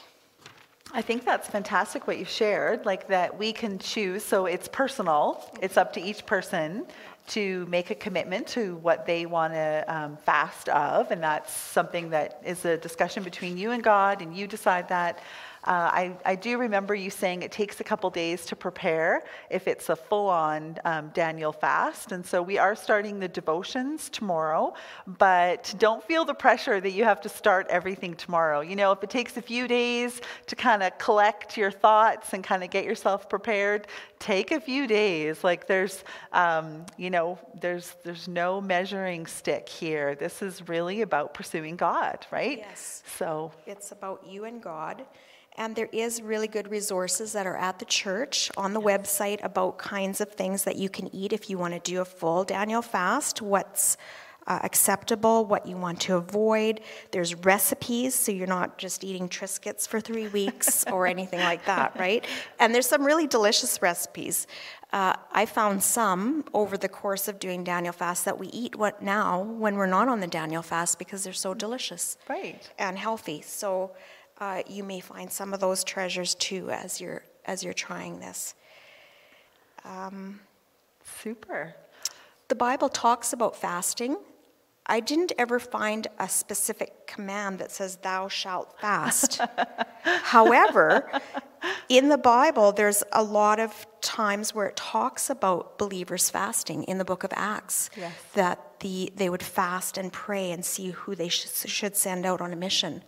Speaker 1: I think that's fantastic what you shared, like that we can choose. So it's personal, it's up to each person to make a commitment to what they want to um, fast of, and that's something that is a discussion between you and God, and you decide that. Uh, I, I, do remember you saying it takes a couple days to prepare if it's a full on um, Daniel fast. And so we are starting the devotions tomorrow, but don't feel the pressure that you have to start everything tomorrow. You know, if it takes a few days to kind of collect your thoughts and kind of get yourself prepared, take a few days. Like there's, um, you know, there's, there's no measuring stick here. This is really about pursuing God, right?
Speaker 4: Yes.
Speaker 1: So
Speaker 4: it's about you and God. And there is really good resources that are at the church on the website about kinds of things that you can eat if you want to do a full Daniel fast, what's uh, acceptable, what you want to avoid. There's recipes, so you're not just eating Triscuits for three weeks or anything like that, right? And there's some really delicious recipes. Uh, I found some over the course of doing Daniel fast that we eat what now when we're not on the Daniel fast because they're so delicious,
Speaker 1: right,
Speaker 4: and healthy. So uh, you may find some of those treasures too as you're as you're trying this.
Speaker 1: Um, Super.
Speaker 4: The Bible talks about fasting. I didn't ever find a specific command that says, Thou shalt fast. However, in the Bible, there's a lot of times where it talks about believers fasting in the book of Acts.
Speaker 1: Yes.
Speaker 4: That the, they would fast and pray and see who they sh- should send out on a mission.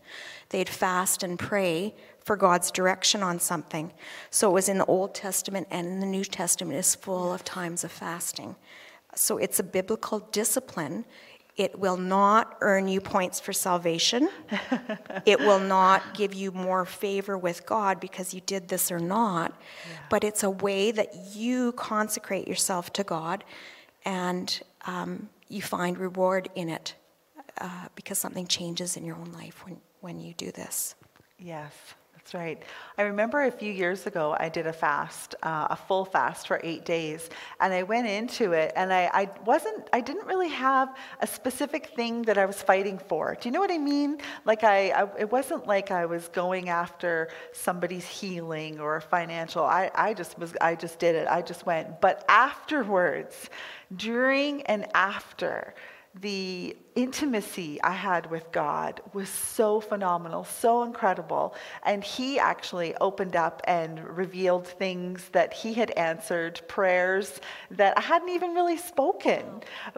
Speaker 4: They'd fast and pray for God's direction on something. So it was in the Old Testament and in the New Testament is full of times of fasting. So it's a biblical discipline. It will not earn you points for salvation. it will not give you more favor with God because you did this or not. Yeah. But it's a way that you consecrate yourself to God and um, you find reward in it uh, because something changes in your own life when, when you do this.
Speaker 1: Yes. That's right. I remember a few years ago, I did a fast, uh, a full fast for eight days, and I went into it, and I, I wasn't, I didn't really have a specific thing that I was fighting for. Do you know what I mean? Like I, I it wasn't like I was going after somebody's healing or financial. I, I just was, I just did it. I just went. But afterwards, during and after, the intimacy I had with God was so phenomenal, so incredible. And He actually opened up and revealed things that He had answered, prayers that I hadn't even really spoken.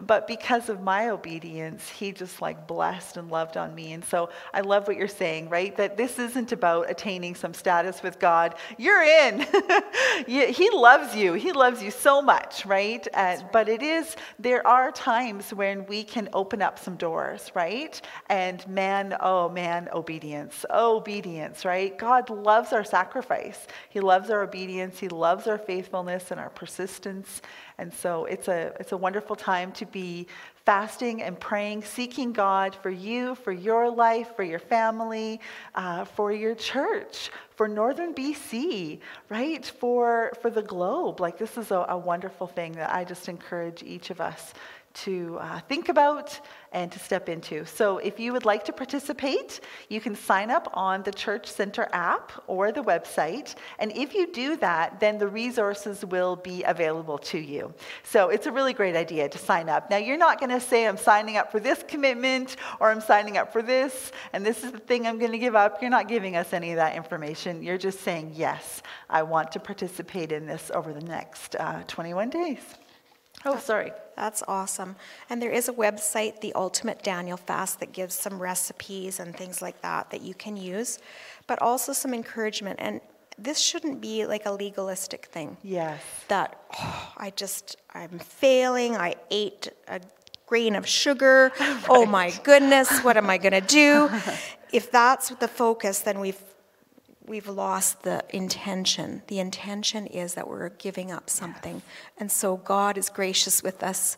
Speaker 1: But because of my obedience, He just like blessed and loved on me. And so I love what you're saying, right? That this isn't about attaining some status with God. You're in. he loves you. He loves you so much, right? Uh, but it is, there are times when we can open up some doors, right? And man, oh man, obedience, obedience, right? God loves our sacrifice. He loves our obedience. He loves our faithfulness and our persistence. And so it's a, it's a wonderful time to be fasting and praying, seeking God for you, for your life, for your family, uh, for your church, for northern BC, right? For, for the globe. Like, this is a, a wonderful thing that I just encourage each of us to uh, think about and to step into. So if you would like to participate, you can sign up on the Church Center app or the website. And if you do that, then the resources will be available to you. So it's a really great idea to sign up. Now, you're not going to say, I'm signing up for this commitment or I'm signing up for this and this is the thing I'm going to give up. You're not giving us any of that information. You're just saying, yes, I want to participate in this over the next uh, 21 days. Oh, sorry.
Speaker 4: That's awesome. And there is a website, the Ultimate Daniel Fast, that gives some recipes and things like that that you can use, but also some encouragement. And this shouldn't be like a legalistic thing.
Speaker 1: Yes.
Speaker 4: That, oh, I just, I'm failing. I ate a grain of sugar. Oh right. Oh my goodness, what am I going to do? if that's the focus, then we've we've lost the intention. The intention is that we're giving up something. And so God is gracious with us.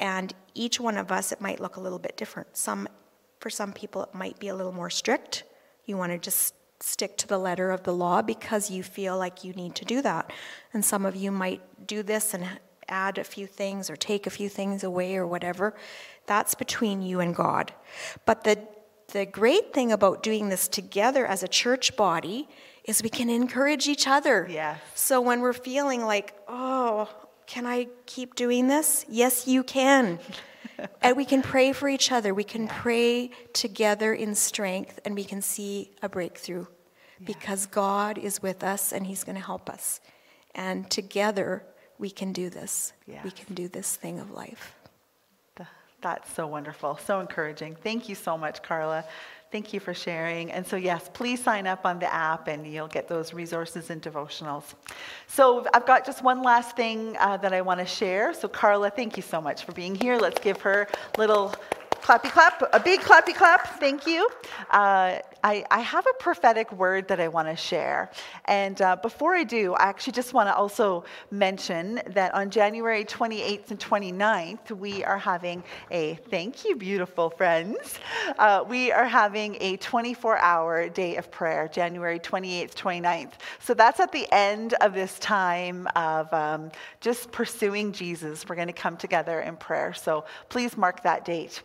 Speaker 4: And each one of us, it might look a little bit different. Some, for some people, it might be a little more strict. You want to just stick to the letter of the law because you feel like you need to do that. And some of you might do this and add a few things or take a few things away or whatever. That's between you and God. But the the great thing about doing this together as a church body is we can encourage each other.
Speaker 1: Yeah.
Speaker 4: So when we're feeling like, oh, can I keep doing this? Yes, you can. and we can pray for each other. We can pray together in strength and we can see a breakthrough yeah. because God is with us and He's going to help us. And together we can do this. Yes. We can do this thing of life.
Speaker 1: That's so wonderful, so encouraging. Thank you so much, Carla. Thank you for sharing. And so, yes, please sign up on the app and you'll get those resources and devotionals. So, I've got just one last thing uh, that I want to share. So, Carla, thank you so much for being here. Let's give her a little clappy clap, a big clappy clap. Thank you. Uh, I, I, have a prophetic word that I want to share. And uh, before I do, I actually just want to also mention that on January 28th and 29th, we are having a, thank you, beautiful friends. Uh, we are having a 24 hour day of prayer, January 28th, 29th. So that's at the end of this time of um, just pursuing Jesus. We're going to come together in prayer. So please mark that date.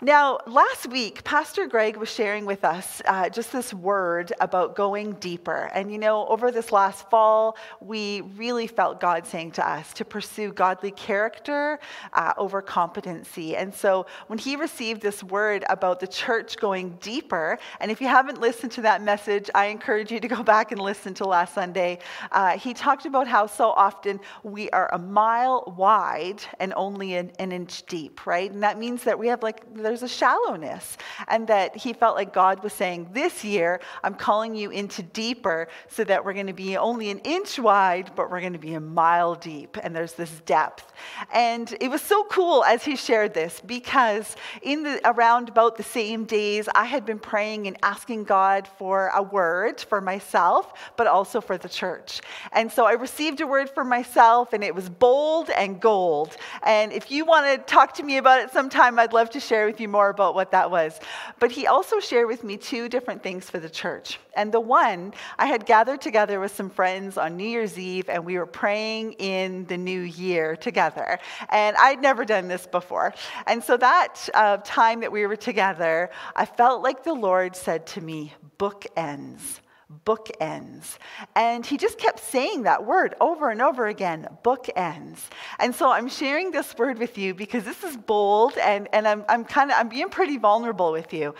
Speaker 1: Now, last week, Pastor Greg was sharing with us uh, just this word about going deeper. And you know, over this last fall, we really felt God saying to us to pursue godly character uh, over competency. And so, when he received this word about the church going deeper, and if you haven't listened to that message, I encourage you to go back and listen to last Sunday. Uh, he talked about how so often we are a mile wide and only an, an inch deep, right? And that means that we have like there's a shallowness. And that he felt like God was saying, This year, I'm calling you into deeper so that we're going to be only an inch wide, but we're going to be a mile deep. And there's this depth. And it was so cool as he shared this because in the around about the same days, I had been praying and asking God for a word for myself, but also for the church. And so I received a word for myself, and it was bold and gold. And if you want to talk to me about it sometime, I'd love to share with you more about what that was. But he also shared with me two different things for the church. And the one, I had gathered together with some friends on New Year's Eve, and we were praying in the new year together. And I'd never done this before. And so that uh, time that we were together, I felt like the Lord said to me, bookends bookends. And he just kept saying that word over and over again bookends. And so I'm sharing this word with you because this is bold and, and I'm, I'm kind of I'm being pretty vulnerable with you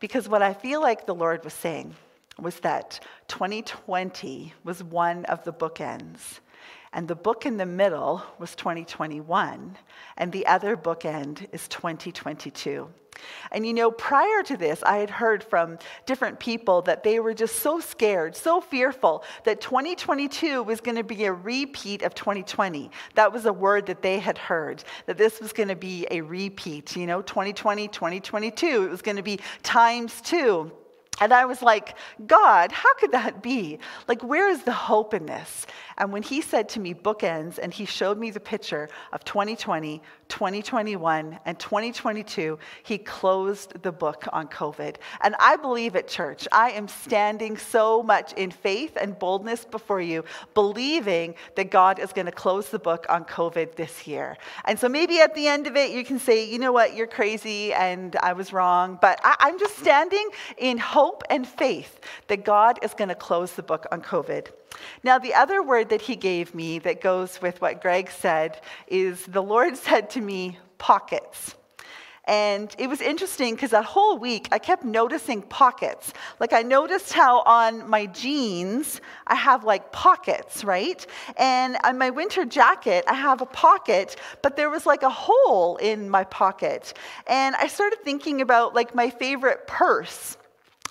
Speaker 1: because what I feel like the Lord was saying was that 2020 was one of the bookends. And the book in the middle was 2021, and the other bookend is 2022. And you know, prior to this, I had heard from different people that they were just so scared, so fearful that 2022 was going to be a repeat of 2020. That was a word that they had heard, that this was going to be a repeat, you know, 2020, 2022. It was going to be times two. And I was like, God, how could that be? Like, where is the hope in this? And when he said to me bookends, and he showed me the picture of 2020, 2021, and 2022, he closed the book on COVID. And I believe at church, I am standing so much in faith and boldness before you, believing that God is going to close the book on COVID this year. And so maybe at the end of it, you can say, you know what, you're crazy and I was wrong. But I, I'm just standing in hope and faith that God is going to close the book on COVID. Now, the other word that he gave me that goes with what Greg said is the Lord said to me, pockets. And it was interesting because that whole week I kept noticing pockets. Like I noticed how on my jeans I have like pockets, right? And on my winter jacket I have a pocket, but there was like a hole in my pocket. And I started thinking about like my favorite purse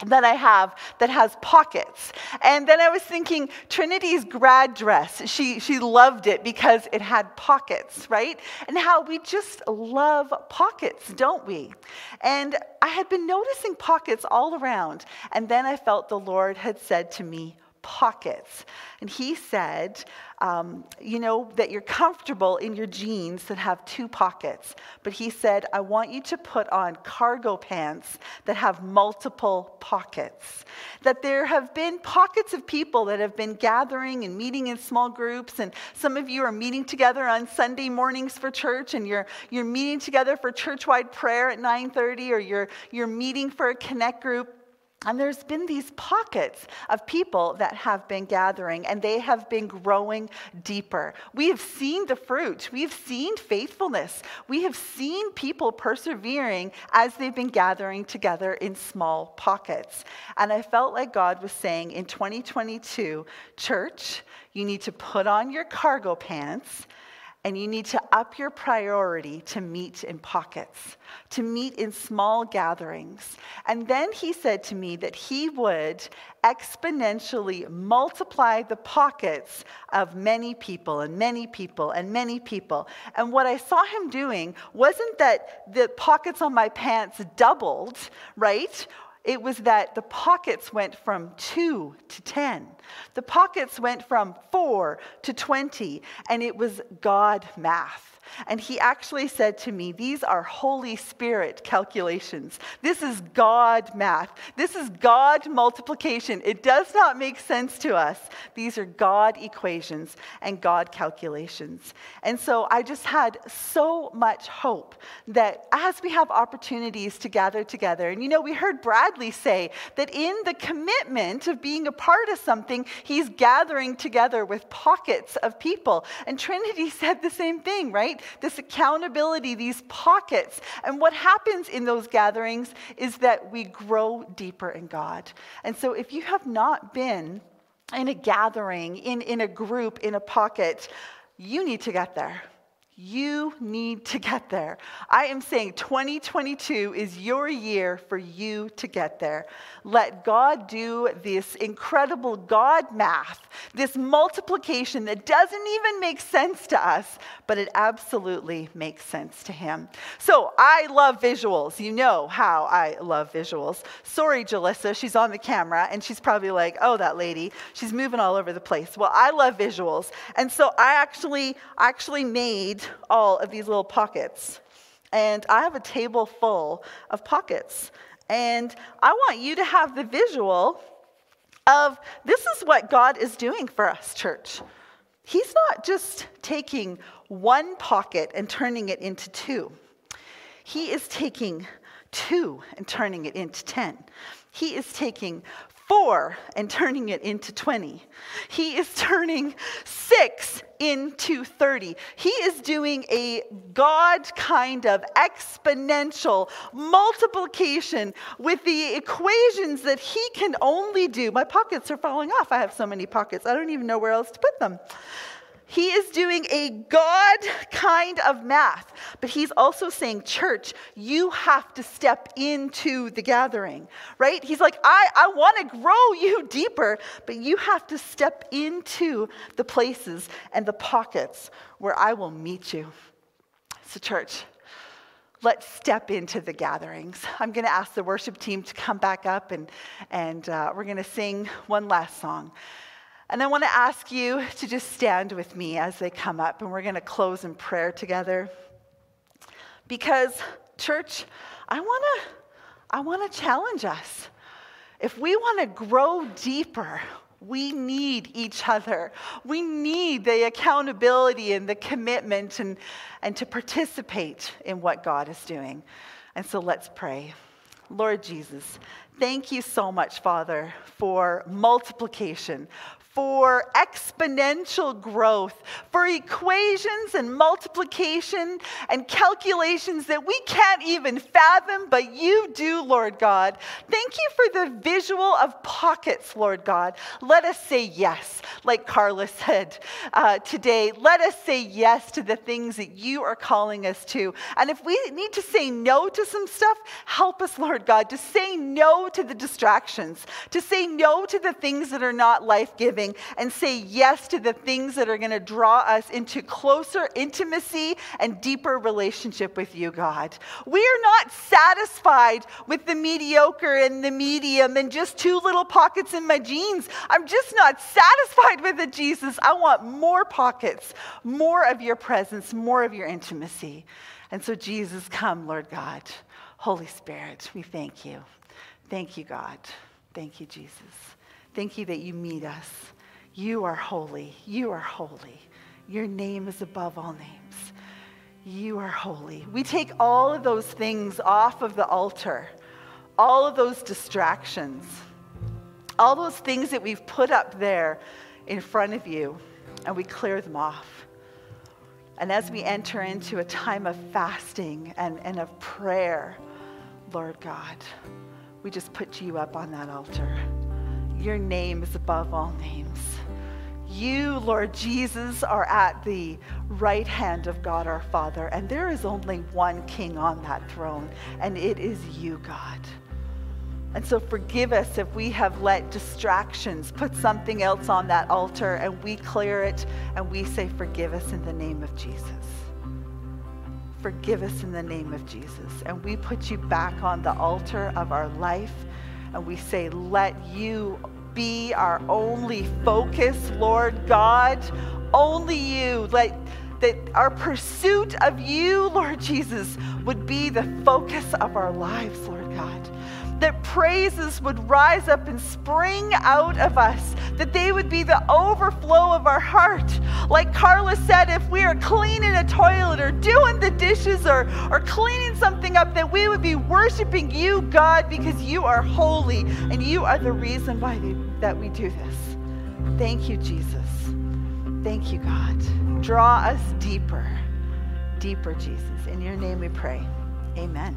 Speaker 1: that I have that has pockets. And then I was thinking Trinity's grad dress, she, she loved it because it had pockets, right? And how we just love pockets, don't we? And I had been noticing pockets all around. And then I felt the Lord had said to me, pockets. And he said, um, you know, that you're comfortable in your jeans that have two pockets. But he said, I want you to put on cargo pants that have multiple pockets. That there have been pockets of people that have been gathering and meeting in small groups. And some of you are meeting together on Sunday mornings for church, and you're, you're meeting together for church-wide prayer at 9:30, or you're, you're meeting for a connect group and there's been these pockets of people that have been gathering and they have been growing deeper. We have seen the fruit. We have seen faithfulness. We have seen people persevering as they've been gathering together in small pockets. And I felt like God was saying in 2022, church, you need to put on your cargo pants and you need to up your priority to meet in pockets, to meet in small gatherings. And then he said to me that he would exponentially multiply the pockets of many people and many people and many people. And what I saw him doing wasn't that the pockets on my pants doubled, right? It was that the pockets went from two to 10. The pockets went from four to 20, and it was God math. And he actually said to me, These are Holy Spirit calculations. This is God math. This is God multiplication. It does not make sense to us. These are God equations and God calculations. And so I just had so much hope that as we have opportunities to gather together, and you know, we heard Bradley say that in the commitment of being a part of something, he's gathering together with pockets of people. And Trinity said the same thing, right? This accountability, these pockets. And what happens in those gatherings is that we grow deeper in God. And so if you have not been in a gathering, in, in a group, in a pocket, you need to get there. You need to get there. I am saying 2022 is your year for you to get there. Let God do this incredible God math, this multiplication that doesn't even make sense to us, but it absolutely makes sense to Him. So I love visuals. You know how I love visuals. Sorry, Jalissa, she's on the camera and she's probably like, oh, that lady, she's moving all over the place. Well, I love visuals. And so I actually, actually made all of these little pockets. And I have a table full of pockets. And I want you to have the visual of this is what God is doing for us, church. He's not just taking one pocket and turning it into two, He is taking two and turning it into 10. He is taking four and turning it into 20. He is turning six into 30. He is doing a God kind of exponential multiplication with the equations that he can only do. My pockets are falling off. I have so many pockets, I don't even know where else to put them. He is doing a God kind of math, but he's also saying, Church, you have to step into the gathering, right? He's like, I, I want to grow you deeper, but you have to step into the places and the pockets where I will meet you. So, church, let's step into the gatherings. I'm going to ask the worship team to come back up and, and uh, we're going to sing one last song. And I want to ask you to just stand with me as they come up, and we're going to close in prayer together. Because, church, I want to I want to challenge us. If we want to grow deeper, we need each other. We need the accountability and the commitment and, and to participate in what God is doing. And so let's pray. Lord Jesus, thank you so much, Father, for multiplication, for exponential growth, for equations and multiplication and calculations that we can't even fathom, but you do, Lord God. Thank you for the visual of pockets, Lord God. Let us say yes, like Carla said uh, today. Let us say yes to the things that you are calling us to. And if we need to say no to some stuff, help us, Lord God, to say no to the distractions, to say no to the things that are not life giving and say yes to the things that are going to draw us into closer intimacy and deeper relationship with you, God. We are not satisfied with the mediocre and the medium and just two little pockets in my jeans. I'm just not satisfied with it, Jesus. I want more pockets, more of your presence, more of your intimacy. And so, Jesus, come, Lord God. Holy Spirit, we thank you. Thank you, God. Thank you, Jesus. Thank you that you meet us. You are holy. You are holy. Your name is above all names. You are holy. We take all of those things off of the altar, all of those distractions, all those things that we've put up there in front of you, and we clear them off. And as we enter into a time of fasting and, and of prayer, Lord God, we just put you up on that altar. Your name is above all names. You, Lord Jesus, are at the right hand of God our Father, and there is only one king on that throne, and it is you, God. And so forgive us if we have let distractions put something else on that altar and we clear it and we say, Forgive us in the name of Jesus. Forgive us in the name of Jesus. And we put you back on the altar of our life and we say, Let you be our only focus, Lord God. Only you. Let that our pursuit of you, Lord Jesus, would be the focus of our lives, Lord God that praises would rise up and spring out of us, that they would be the overflow of our heart. Like Carla said, if we are cleaning a toilet or doing the dishes or, or cleaning something up, that we would be worshiping you, God, because you are holy and you are the reason why we, that we do this. Thank you, Jesus. Thank you, God. Draw us deeper, deeper, Jesus. In your name we pray. Amen.